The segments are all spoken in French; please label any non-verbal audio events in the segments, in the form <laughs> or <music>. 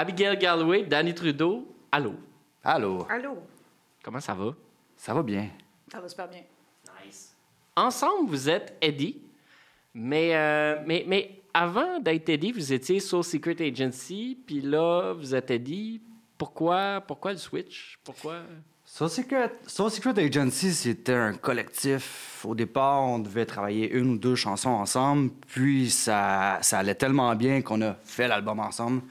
Abigail Galloway, Danny Trudeau, allô? Allô, Allô? Comment ça va? ça va bien? Ça va super bien. Nice. Ensemble, vous êtes Eddie, mais, euh, mais, mais avant d'être Eddie, vous étiez Soul Secret Agency, puis là, vous êtes Eddie. Pourquoi, pourquoi le switch? Pourquoi? Soul Secret, Soul Secret Agency, c'était un collectif. Au départ, on devait travailler une ou deux chansons ensemble, puis ça, ça allait tellement bien qu'on a fait l'album ensemble.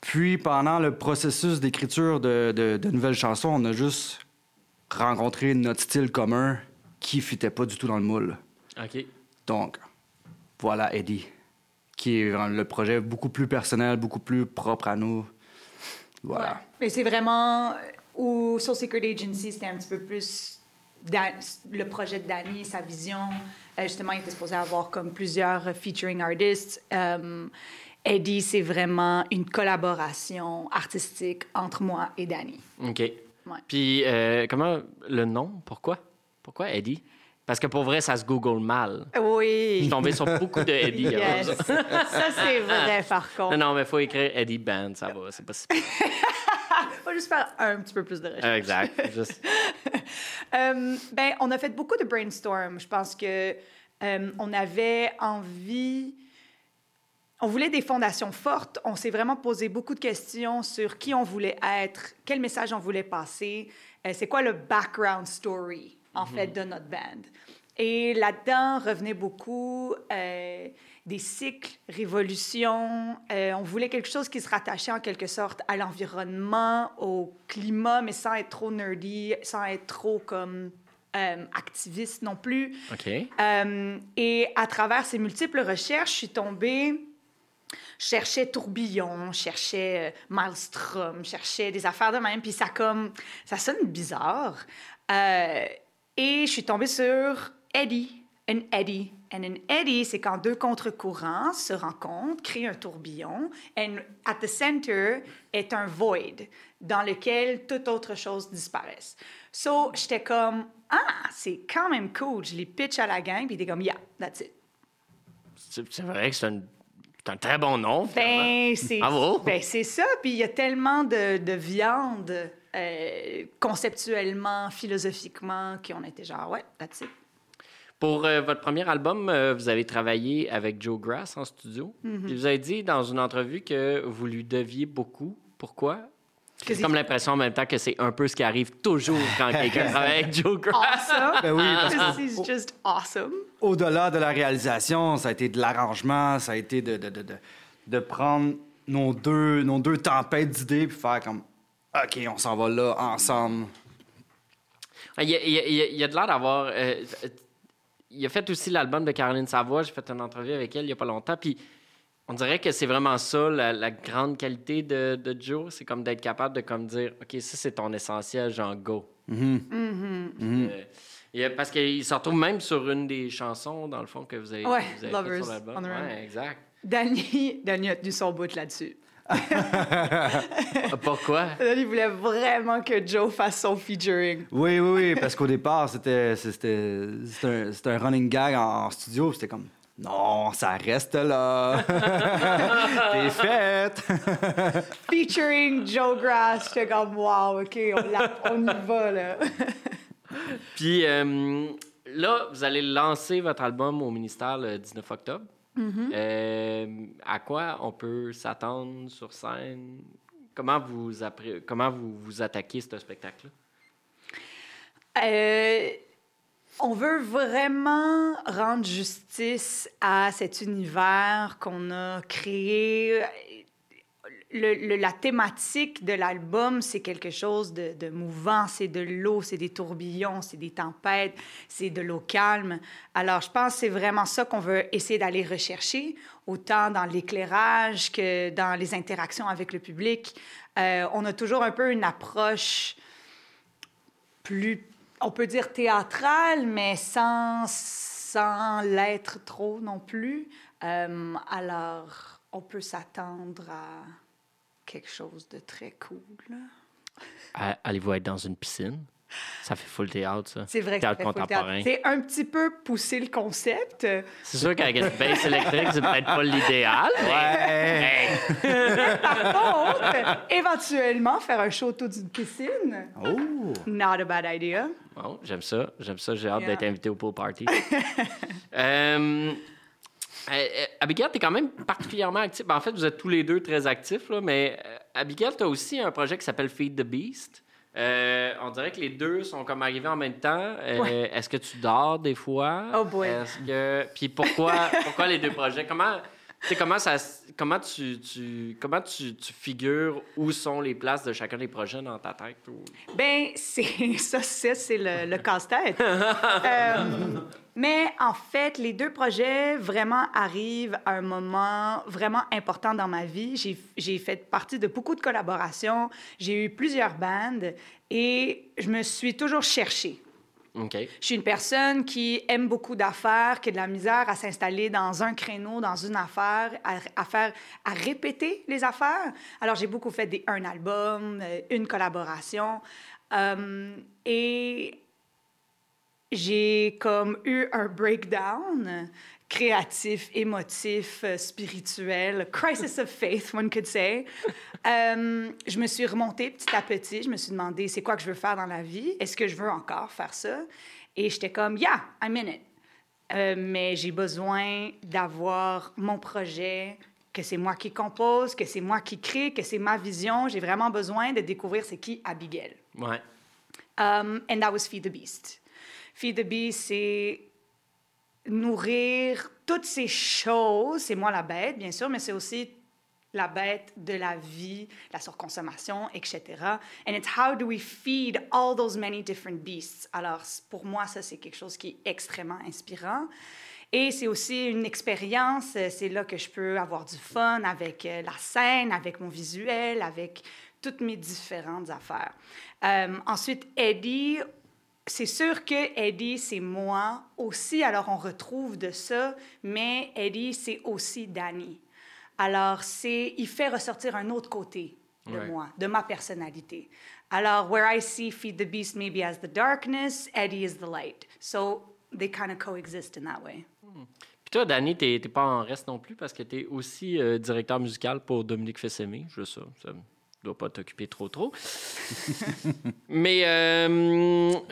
Puis pendant le processus d'écriture de, de- de nouvelles chansons, on a juste rencontré notre style commun qui fitait pas du tout dans le moule. OK. Donc, voilà Eddie, qui est le projet beaucoup plus personnel, beaucoup plus propre à nous. Voilà. Ouais. Mais c'est vraiment. Ou Soul Secret Agency, c'était un petit peu plus Dan- le projet de Danny, sa vision. Euh, justement, il était supposé avoir comme plusieurs featuring artists. Euh, Eddie, c'est vraiment une collaboration artistique entre moi et Danny. OK. Puis, euh, comment le nom? Pourquoi? Pourquoi Eddie? Parce que pour vrai, ça se google mal. Je Oui. suis tombé sur beaucoup de Eddie. Yes. <laughs> ça. c'est vrai, par contre. Non, non, mais il faut écrire Eddie Band, ça va, c'est pas si. <laughs> Faut juste faire un petit peu plus de recherche. Exact. Juste- <laughs> Euh, ben, on a fait beaucoup de brainstorm. Je pense que euh, on avait envie. On voulait des fondations fortes. On s'est vraiment posé beaucoup de questions sur qui on voulait être, quel message on voulait passer, euh, c'est quoi le background story, en fait, de notre band? Et là-dedans revenait beaucoup euh, des cycles, révolutions. Euh, on voulait quelque chose qui se rattachait en quelque sorte à l'environnement, au climat, mais sans être trop nerdy, sans être trop comme euh, activiste non plus. OK. Et à travers ces multiples recherches, je suis tombée. Cherchais tourbillon, cherchais euh, maelstrom, cherchais des affaires de même, puis ça comme ça sonne bizarre. Euh, et je suis tombée sur eddy, un eddy. And an eddy, c'est quand deux contre-courants se rencontrent, créent un tourbillon, and at the center est un void dans lequel toute autre chose disparaisse. So, j'étais comme, ah, c'est quand même cool. Je les pitch à la gang, puis ils étaient comme, yeah, that's it. C'est vrai que c'est un, c'est un très bon nom. finalement. Ben, c'est Bravo. ben, c'est ça. Puis il y a tellement de, de viande euh, conceptuellement, philosophiquement, qu'on était genre, ouais, that's it. Pour euh, votre premier album, euh, vous avez travaillé avec Joe Grass en studio. Mm-hmm. Puis vous avez dit dans une entrevue que vous lui deviez beaucoup. Pourquoi? J'ai comme l'impression en même temps que c'est un peu ce qui arrive toujours quand quelqu'un <laughs> travaille avec Joe Grass. Awesome. Ben oui, parce This que- is just awesome. Au-delà de la réalisation, ça a été de l'arrangement, ça a été de, de, de, de, de prendre nos deux, nos deux tempêtes d'idées puis faire comme OK, on s'en va là ensemble. Il y a, il y a- il y a- il y a de l'air d'avoir. euh, il a fait aussi l'album de Caroline Savoie. J'ai fait une entrevue avec elle il n'y a pas longtemps. Puis on dirait que c'est vraiment ça, la, la grande qualité de, de Joe. C'est comme d'être capable de comme dire OK, ça, c'est ton essentiel, genre go. Euh, il y a- parce qu'il se retrouve même sur une des chansons, dans le fond, que vous avez, Ouais, vous avez faites Lovers sur l'album. on the Run. Ouais, exact. Danny, Danny a tenu son bout là-dessus. <laughs> Pourquoi? Danny voulait vraiment que Joe fasse son featuring. Oui, oui, oui, parce qu'au départ, c'était c'était c'était un, c'était un running gag en, en studio. C'était comme non, ça reste là. <laughs> T'es faite. <laughs> Featuring Joe Grass. J'étais comme, wow, OK, on, l'a- on y va, là. <laughs> Puis euh, là, vous allez lancer votre album au ministère le 19 octobre. Euh, à quoi on peut s'attendre sur scène? Comment vous, comment vous, vous attaquez ce spectacle-là? Euh, on veut vraiment rendre justice à cet univers qu'on a créé. La thématique de l'album, c'est quelque chose de, de mouvant. C'est de l'eau, c'est des tourbillons, c'est des tempêtes, c'est de l'eau calme. Alors, je pense que c'est vraiment ça qu'on veut essayer d'aller rechercher, autant dans l'éclairage que dans les interactions avec le public. Euh, on a toujours un peu une approche plus, on peut dire théâtrale, mais sans, sans l'être trop non plus. Euh, alors, on peut s'attendre à quelque chose de très cool. Allez-vous être dans une piscine? Ça fait full théâtre, ça. C'est vrai que Théâtre contemporain. C'est un petit peu pousser le concept. C'est sûr qu'avec une baisse électrique, c'est peut-être pas l'idéal. mais- Ouais. Hey! <laughs> Par contre, éventuellement, faire un show autour d'une piscine, Oh! not a bad idea. Bon, j'aime ça. J'aime ça. J'ai hâte Yeah. d'être invité au pool party. <laughs> Euh, euh, Abigail, tu es quand même particulièrement actif. Ben, en fait, vous êtes tous les deux très actifs, là, mais euh, Abigail, tu as aussi un projet qui s'appelle Feed the Beast. Euh, on dirait que les deux sont comme arrivés en même temps. Euh, Ouais. Est-ce que tu dors des fois? Oh boy. Est-ce que... Puis pourquoi, <laughs> pourquoi les deux projets? Comment, sais, comment, ça, comment, tu, tu- comment tu, tu figures où sont les places de chacun des projets dans ta tête? ou- Ben, c'est <laughs> ça, c'est le, le casse-tête. <laughs> Euh, mais en fait, les deux projets vraiment arrivent à un moment vraiment important dans ma vie. J'ai- J'ai fait partie de beaucoup de collaborations, j'ai eu plusieurs bandes et je me suis toujours cherchée. OK. Je suis une personne qui aime beaucoup d'affaires, qui a de la misère à s'installer dans un créneau, dans une affaire, à, à faire, à répéter les affaires. Alors, j'ai beaucoup fait des, un album, euh, une collaboration. Euh, et j'ai comme eu un breakdown créatif, émotif, euh, spirituel, crisis of faith, one could say. Euh, je me suis remontée petit à petit. Je me suis demandé, c'est quoi que je veux faire dans la vie? Est-ce que je veux encore faire ça? Et j'étais comme, yeah, I'm in it. Euh, mais j'ai besoin d'avoir mon projet, que c'est moi qui compose, que c'est moi qui crée, que c'est ma vision. J'ai vraiment besoin de découvrir c'est qui Abigail. Ouais. Um, and that was Feed the Beast. Feed the Beast, c'est nourrir toutes ces choses. C'est moi la bête, bien sûr, mais c'est aussi la bête de la vie, la surconsommation, etc. And it's how do we feed all those many different beasts? Alors, pour moi, ça, c'est quelque chose qui est extrêmement inspirant. Et c'est aussi une expérience. euh, C'est là que je peux avoir du fun avec euh, la scène, avec mon visuel, avec toutes mes différentes affaires. Euh, ensuite, Eddie, c'est sûr que Eddie, c'est moi aussi. Alors, on retrouve de ça, mais Eddie, c'est aussi Danny. Alors, c'est, il fait ressortir un autre côté de Ouais. moi, de ma personnalité. Alors, where I see Feed the Beast maybe as the darkness, Eddie is the light. So, they kind of coexist in that way. Puis toi, Danny, t'es t'es pas en reste non plus parce que t'es aussi euh, directeur musical pour Dominique Fessemé. Je sais ça. Ça doit pas t'occuper trop trop. <laughs> mais, euh,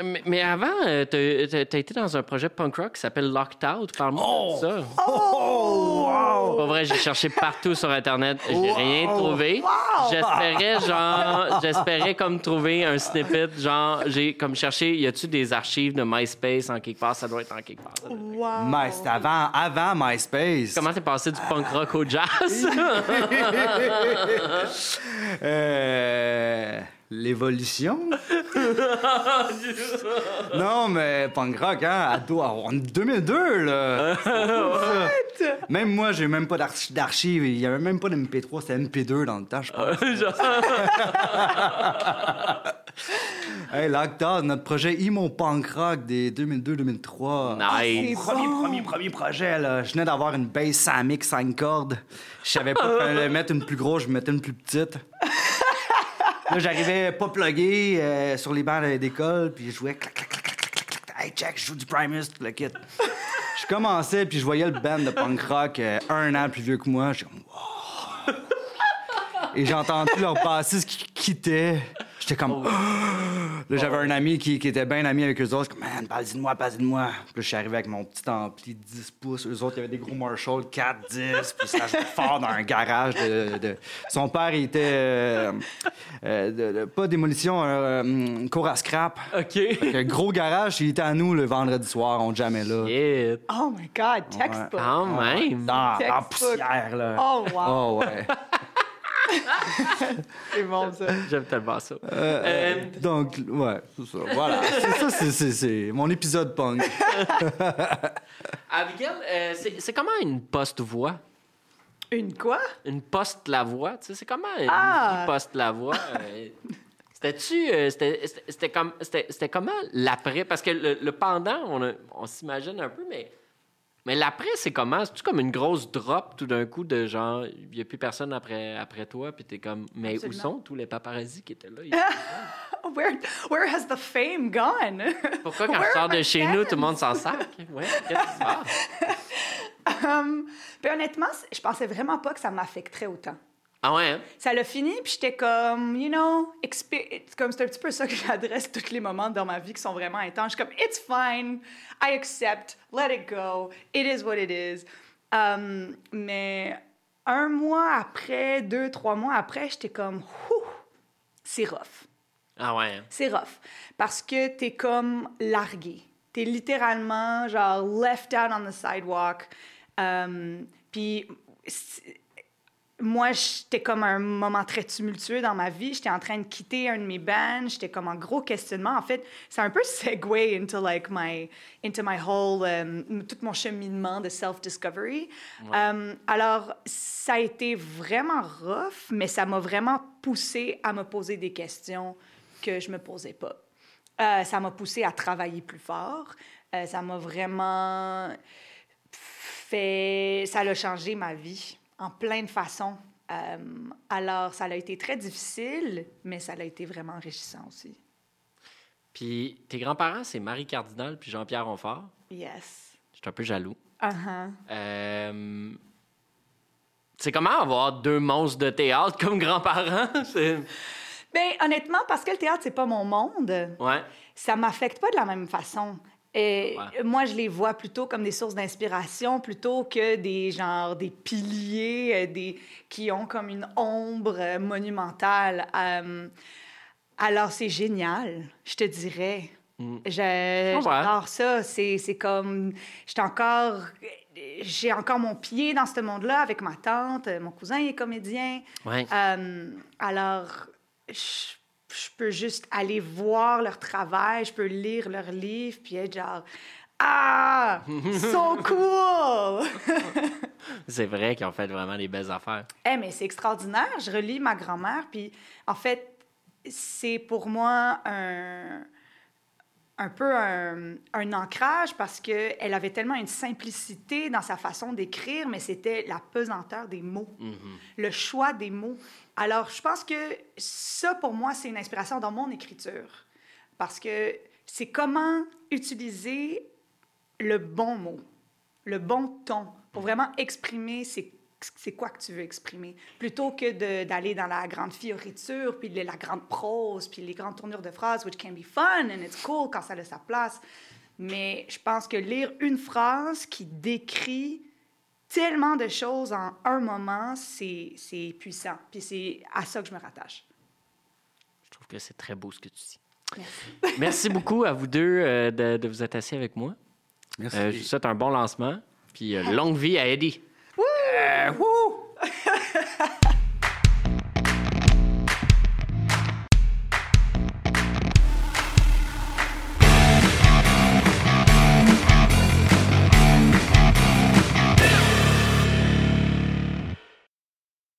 mais, mais avant, euh, t'as t'as- t'as été dans un projet punk rock qui s'appelle Locked Out. Parle-moi de ça. Oh! Wow! Pas vrai, j'ai cherché partout sur Internet. J'ai rien trouvé. J'espérais, genre, j'espérais comme trouver un snippet. Genre, j'ai comme cherché, y a-tu des archives de MySpace en quelque part? Ça doit être en quelque part. Wow! My- c'était avant, avant MySpace. Comment t'es passé du punk rock au jazz? <laughs> <laughs> Euh, L'évolution? <laughs> non, mais punk rock, hein? Ado, en 2002, là! Même moi, j'ai même pas d'archi- d'archives. Il y avait même pas de MP3, c'était MP2 dans le temps, je pense. <laughs> hey, Lockdown, notre projet Emo Punk Rock des 2002-2003. nice. Premier, bon. premier, premier projet, là. Je venais d'avoir une bass Samick 5 cordes. Je savais pas fallait mettre une plus grosse, je mettais une plus petite. Là, j'arrivais pas plugué euh, sur les bancs d'école, puis je jouais clac, clac, clac, clac, clac, clac, clac. Hey, check, je joue du Primus, tout le kit. Je commençais, puis je voyais le band de punk rock euh, un an plus vieux que moi. Je comme, wow. Et j'ai entendu leur bassiste qui quittait. J'étais comme, <gasps> Là, j'avais un ami qui, qui était bien ami avec eux autres. Je suis comme, man, parle de moi, parle de moi. Puis là, je suis arrivé avec mon petit ampli de 10 pouces. Eux autres, il y avait des gros Marshall 4, 10. Puis ça jouait fort dans un garage. De, de- Son père, il était. euh, euh, de- de- pas démolition, euh, euh, cours à scrap. OK. Un gros garage, il était à nous le vendredi soir. On jamais là. Yeah. Oh my God, textbook. Quand même. Dans, dans la Textbook. poussière, là. Oh wow, Oh, ouais. <laughs> <laughs> c'est bon ça. J'aime tellement ça. Euh, Euh, donc, ouais, c'est ça. Voilà. C'est ça, c'est- mon épisode punk. <laughs> Abigail, euh, c'est comment une poste-voix? Une quoi? Une poste-la-voix? Tu sais, c'est comment une Ah! vie poste-la-voix? euh, C'était-tu. euh, c'était- C'était c'était comme, c'était- c'était comment l'après? Parce que le, le pendant, on, on s'imagine un peu, mais Mais l'après, c'est comment? C'est-tu comme une grosse drop tout d'un coup de genre, il n'y a plus personne après, après toi, puis t'es comme, mais Absolument. où sont tous les paparazzis qui étaient <laughs> là? Where, where has the fame gone? Pourquoi quand Where je sors de chez nous, tout le monde s'en sac? Ouais, qu'est-ce qui se passe? <laughs> Um, puis honnêtement, je pensais vraiment pas que ça m'affecterait autant. Ah ouais, hein? Ça l'a fini, puis j'étais comme, you know, comme c'est un petit peu ça que <laughs> j'adresse tous les moments dans ma vie qui sont vraiment intenses. Je suis comme, it's fine, I accept, let it go, it is what it is. Um, mais un mois après, deux, trois mois après, j'étais comme, c'est rough. Ah ouais. hein? C'est rough. Parce que t'es comme largué. T'es littéralement, genre, left out on the sidewalk. Um, Puis, moi, j'étais comme un moment très tumultueux dans ma vie. J'étais en train de quitter un de mes bands. J'étais comme en gros questionnement. En fait, c'est un peu segue into like my, into my whole, um, tout mon cheminement de self-discovery. Um, alors, ça a été vraiment rough, mais ça m'a vraiment poussé à me poser des questions que je me posais pas. Euh, ça m'a poussé à travailler plus fort. Euh, ça m'a vraiment fait... Ça a changé ma vie en plein de façons. Euh, alors, ça a été très difficile, mais ça a été vraiment enrichissant aussi. Puis tes grands-parents, c'est Marie Cardinal puis Jean-Pierre Ronfort. Yes. Je suis un peu jaloux. Uh-huh. Euh, C'est comment avoir deux monstres de théâtre comme grands-parents? <laughs> Ben, honnêtement, parce que le théâtre, c'est pas mon monde, Ouais. ça m'affecte pas de la même façon. Et Ouais. moi, je les vois plutôt comme des sources d'inspiration plutôt que des genre des piliers euh, des, qui ont comme une ombre euh, monumentale. Euh, alors, c'est génial, je te dirais. Mm. Ouais. J'adore ça. C'est c'est comme... J'étais encore... J'ai encore mon pied dans ce monde-là avec ma tante. Mon cousin est comédien. Ouais. Euh, alors, je, je peux juste aller voir leur travail, je peux lire leurs livres, puis être genre Ah, so cool! <laughs> C'est vrai qu'ils ont fait vraiment des belles affaires. Eh, mais c'est extraordinaire. Je relis ma grand-mère, puis en fait, c'est pour moi un, un peu un, un ancrage parce qu'elle avait tellement une simplicité dans sa façon d'écrire, mais c'était la pesanteur des mots, le choix des mots. Alors, je pense que ça, pour moi, c'est une inspiration dans mon écriture. Parce que c'est comment utiliser le bon mot, le bon ton pour vraiment exprimer c'est c'est quoi que tu veux exprimer, plutôt que d'aller dans la grande fioriture, puis la grande prose, puis les grandes tournures de phrases, which can be fun and it's cool quand ça a sa place. Mais je pense que lire une phrase qui décrit tellement de choses en un moment, c'est c'est puissant. Puis c'est à ça que je me rattache. Je trouve que c'est très beau ce que tu dis. Merci. <laughs> Merci beaucoup à vous deux euh, de, de vous être assis avec moi. Merci. Euh, je vous souhaite un bon lancement. Puis euh, longue vie à Eddie. Euh, wouh! <laughs>